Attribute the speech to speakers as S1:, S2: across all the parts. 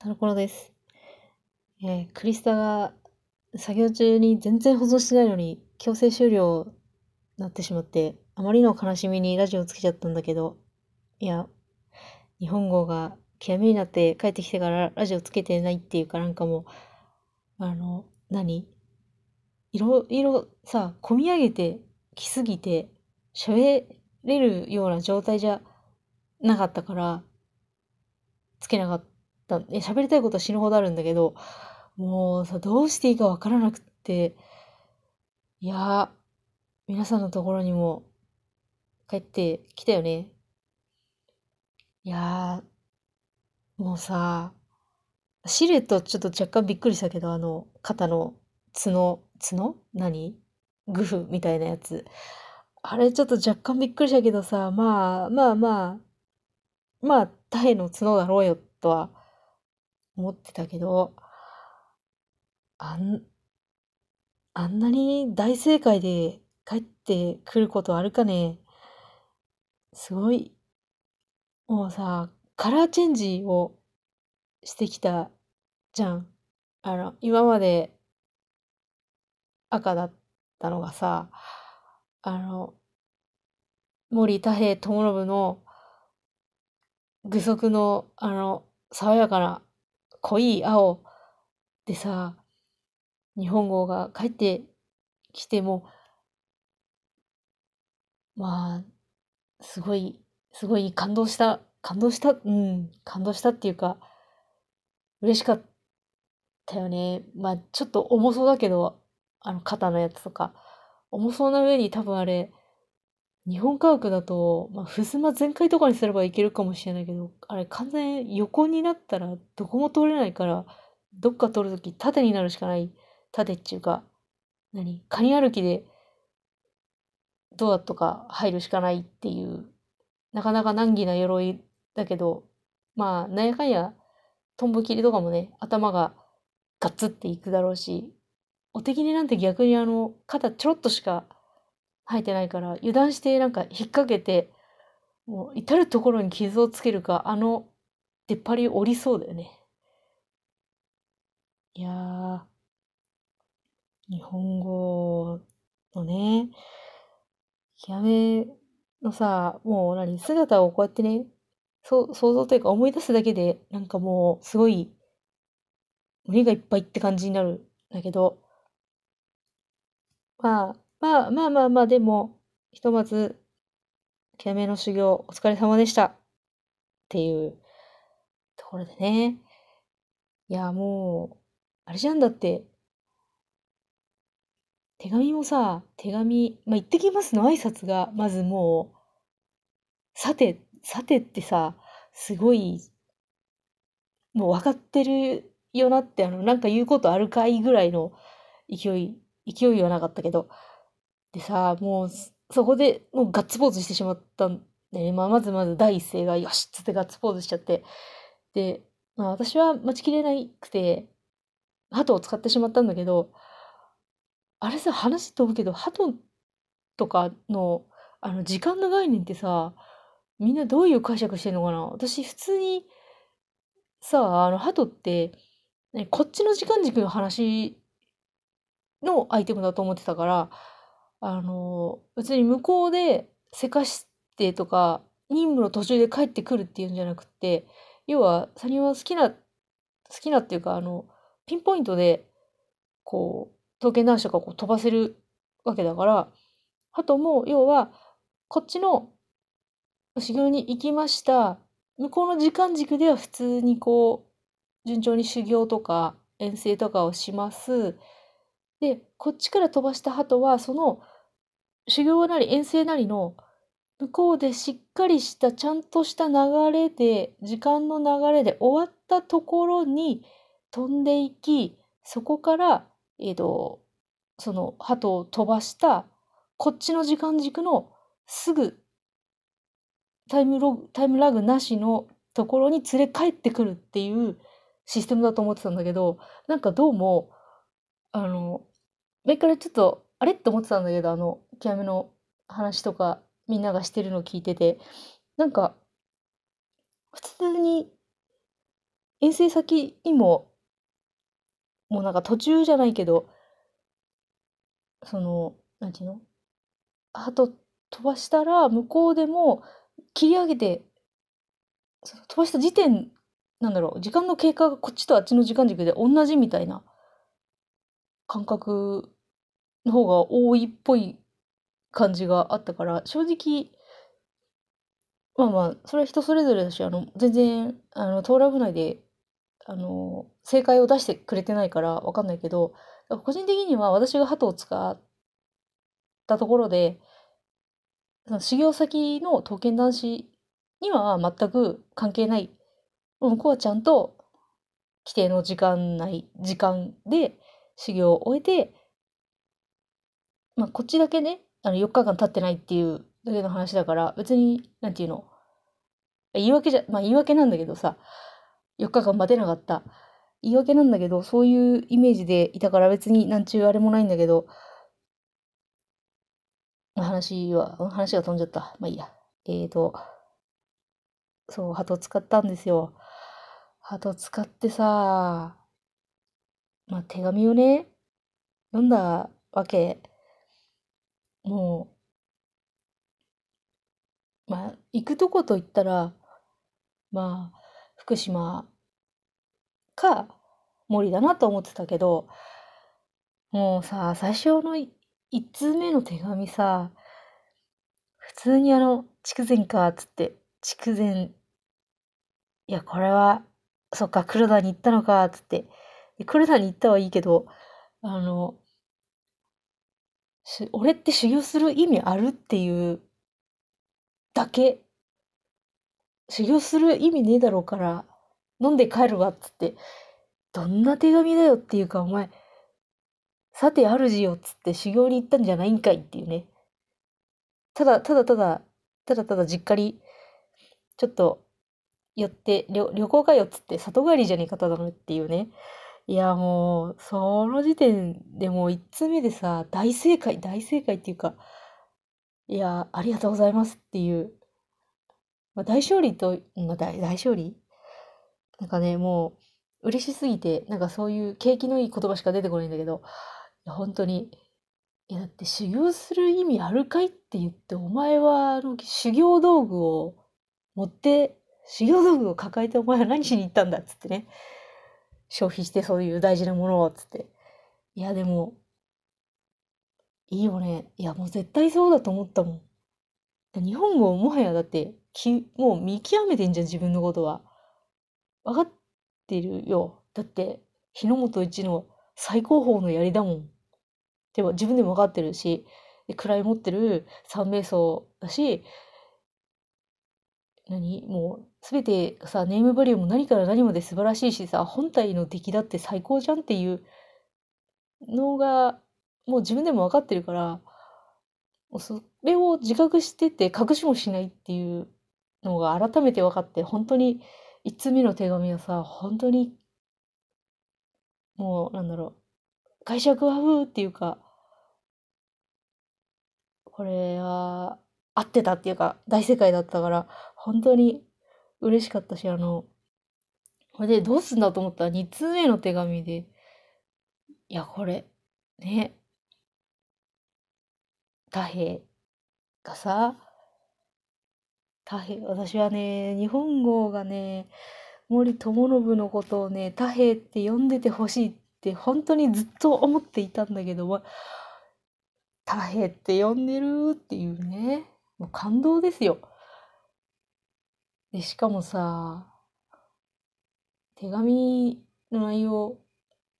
S1: タロコロです。えークリスタが作業中に全然保存してないのに強制終了になってしまって、あまりの悲しみにラジオつけちゃったんだけど、いや、日本語が極めになって帰ってきてからラジオつけてないっていうかなんかもう、あの、何？いろいろさ、込み上げてきすぎて喋れるような状態じゃなかったから、つけなかった。え、喋りたいことは死ぬほどあるんだけど、もうさ、どうしていいかわからなくって、いや、皆さんのところにも帰ってきたよね。いや、もうさ、シルエットちょっと若干びっくりしたけど、あの、肩の角、角？何？グフみたいなやつ。あれちょっと若干びっくりしたけどさ、まあまあまあ、まあ、タイの角だろうよとは思ってたけど、あん、あんなに大正解で帰ってくることあるかね？すごい、もうさ、カラーチェンジをしてきたじゃん。あの、今まで赤だったのがさ、あの、森田平智信の具足のあの爽やかな濃い青でさ日本語が帰ってきてもまあすごいすごい感動した感動したうん感動したっていうか嬉しかったよね。まあちょっと重そうだけどあの肩のやつとか。重そうな上に多分あれ日本家屋だと、まあ、襖全開とかにすればいけるかもしれないけど、あれ完全横になったらどこも通れないから、どっか通るとき縦になるしかない。縦っていうか、何？カニ歩きでドアとか入るしかないっていう、なかなか難儀な鎧だけど、まあ、なんやかんや、トンボ切りとかもね、頭がガッツっていくだろうし、お手切りなんて逆にあの、肩ちょろっとしか生えてないから油断してなんか引っ掛けてもう至る所に傷をつけるかあの出っ張り折りそうだよね。いやー日本語のね極めのさもう何姿をこうやってねそう想像というか思い出すだけでなんかもうすごい胸がいっぱいって感じになるんだけどまあまあまあまあまあ、でも、ひとまず、極めの修行、お疲れ様でした。っていうところでね。いや、もう、あれじゃんだって、手紙もさ、手紙、まあ、行ってきますの。挨拶が、まずもう、さて、さてってさ、すごい、もう分かってるよなって、あの、なんか言うことあるかいぐらいの勢い、勢いはなかったけど、でさ、もう、そこでもうガッツポーズしてしまったんで、まあ、まずまず第一声が、よしっつってガッツポーズしちゃって、で、まあ、私は待ちきれなくて、鳩を使ってしまったんだけど、あれさ、話飛ぶけど、鳩とかの、あの、時間の概念ってさ、みんなどういう解釈してんのかな？私、普通に、さ、あの、鳩って、ねこっちの時間軸の話のアイテムだと思ってたから、あの、別に向こうでせかしてとか、任務の途中で帰ってくるっていうんじゃなくて、要は、サニは好きな、好きなっていうか、あの、ピンポイントで、こう、刀剣男子とかこう飛ばせるわけだから、鳩も、要は、こっちの修行に行きました。向こうの時間軸では普通にこう、順調に修行とか遠征とかをします。で、こっちから飛ばした鳩は、その修行なり遠征なりの向こうでしっかりしたちゃんとした流れで、時間の流れで終わったところに飛んでいき、そこから、えっ、と、その鳩を飛ばしたこっちの時間軸のすぐタイムログ、タイムラグなしのところに連れ帰ってくるっていうシステムだと思ってたんだけど、なんかどうも、あの、前からちょっと、あれって思ってたんだけど、あの、極めの話とか、みんながしてるのを聞いてて、なんか、普通に遠征先にも、もうなんか途中じゃないけど、その、なんていうの？鳩飛ばしたら、向こうでも切り上げて、飛ばした時点、なんだろう、時間の経過がこっちとあっちの時間軸で同じみたいな感覚の方が多いっぽい感じがあったから、正直、まあまあ、それは人それぞれだし、あの、全然、あの、トーラ部内で、あの、正解を出してくれてないからわかんないけど、個人的には私が鳩を使ったところで、その修行先の刀剣男子には全く関係ない。向こうはちゃんと規定の時間内、時間で修行を終えて、まあ、こっちだけね、あの、4日間経ってないっていうだけの話だから、別に、なんていうの、言い訳じゃ、まあ言い訳なんだけどさ、4日間待てなかった。言い訳なんだけど、そういうイメージでいたから別になんちゅうあれもないんだけど、話は、話が飛んじゃった。まあいいや。えーと、そう、鳩使ったんですよ。鳩使ってさ、まあ手紙をね、読んだわけ。もう、まあ、行くとこと言ったら、まあ、福島か森だなと思ってたけど、もうさ、最初の1通目の手紙さ、普通にあの、筑前かっ、つって、筑前、いや、これは、そっか、黒田に行ったのかっ、つって、黒田に行ったはいいけど、あの、俺って修行する意味あるっていうだけ、修行する意味ねえだろうから、飲んで帰るわ、っつって、どんな手紙だよっていうか、お前、さて主よ、っつって修行に行ったんじゃないんかいっていうね。ただ、ただただ、ただただ実家に、ちょっと、寄って、旅旅行かよっつって、里帰りじゃねえかただのっていうね。いや、もう、その時点でもう一通目でさ、大正解、大正解っていうか、いや、ありがとうございますっていう、まあ、大勝利と、まあ、大大勝利？なんかね、もう、嬉しすぎて、なんかそういう景気のいい言葉しか出てこないんだけど、いや、本当に、いや、だって修行する意味あるかいって言って、お前は、あの、修行道具を持って、修行道具を抱えてお前は何しに行ったんだっつってね。消費してそういう大事なものを、つって。いや、でも、いいよね。いや、もう絶対そうだと思ったもん。日本語もはやだって、き、もう見極めてんじゃん、自分のことは。分かってるよ。だって、日の本一の最高峰の槍だもん。でも自分でも分かってるし、位持ってる三名層だし、何？もう、すべてさ、ネームバリューも何から何まで素晴らしいしさ、本体の出来だって最高じゃんっていうのが、もう自分でも分かってるから、それを自覚してて隠しもしないっていうのが改めて分かって、本当に一通目の手紙はさ、本当に、もう、なんだろう、解釈はふーっていうか、これは、合ってたっていうか、大正解だったから、本当に嬉しかったし、あの、これでどうすんだと思ったら2通目の手紙で、いや、これ、ね、太平がさ、太平、私はね、日本語がね、森友信のことをね、太平って呼んでてほしいって本当にずっと思っていたんだけど、太平って呼んでるっていうね、もう感動ですよ。で、しかもさ、手紙の内容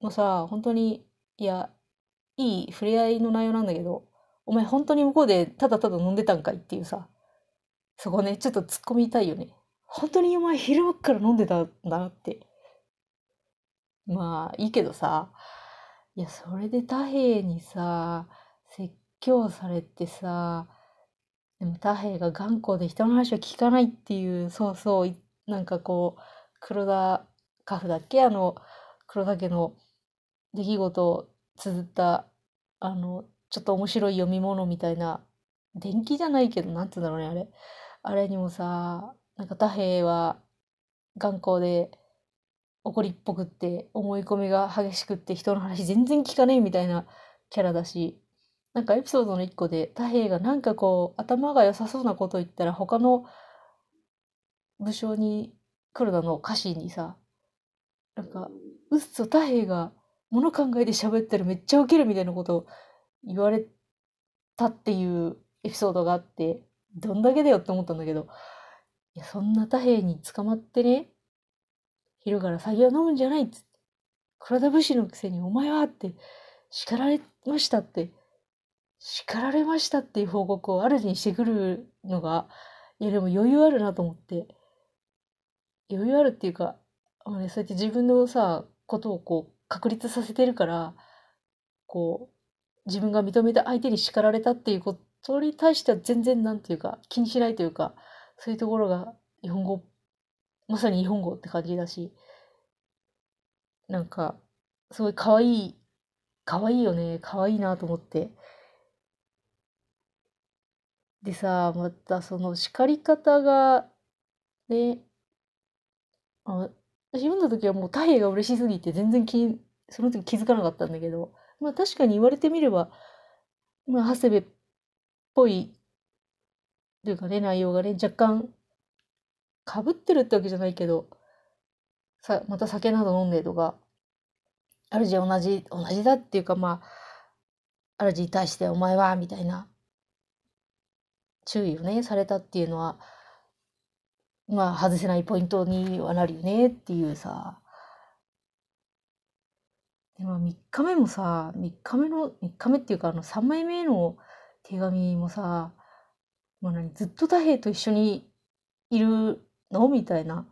S1: もさ、本当に、いや、いい触れ合いの内容なんだけど、お前本当に向こうでただただ飲んでたんかいっていうさ、そこね、ちょっと突っ込みたいよね。本当にお前昼間から飲んでたんだなって。まあ、いいけどさ、いや、それで太平にさ、説教されてさ、でも太平が頑固で人の話を聞かないっていう、そうそう、なんかこう、黒田家父だっけ？あの、黒田家の出来事を綴った、あの、ちょっと面白い読み物みたいな、電気じゃないけど、なんつうんだろうね、あれ。あれにもさ、なんか太平は頑固で、怒りっぽくって思い込みが激しくって人の話全然聞かねえみたいなキャラだしなんかエピソードの一個で太平がなんかこう頭が良さそうなこと言ったら他の武将に黒田の歌詞にさなんかうっそ太平が物考えて喋ったらめっちゃウケるみたいなことを言われたっていうエピソードがあってどんだけだよって思ったんだけどいやそんな太平に捕まってね昼から酒を飲むんじゃないっつって黒田武士のくせにお前はって叱られましたって叱られましたっていう報告を主にしてくるのがいやでも余裕あるなと思って。余裕あるっていうか、まあね、そうやって自分のさことをこう確立させてるからこう自分が認めた相手に叱られたっていうことに対しては全然なんていうか気にしないというかそういうところが日本語まさに日本語って感じだしなんかすごい可愛い可愛いよね可愛いなと思って。でさまたその叱り方がねあ私読んだ時はもう太平が嬉しすぎて全然気その時気づかなかったんだけどまあ確かに言われてみればまあ長谷部っぽいというかね内容がね若干かぶってるってわけじゃないけどさまた酒など飲んでとか主同じ同じだっていうかまあ主に対して「お前は」みたいな。注意をねされたっていうのはまあ外せないポイントにはなるよねっていうさ。でも3日目もさ3日目の3日目っていうかあの3枚目の手紙もさもう何ずっと太平と一緒にいるの？みたいな。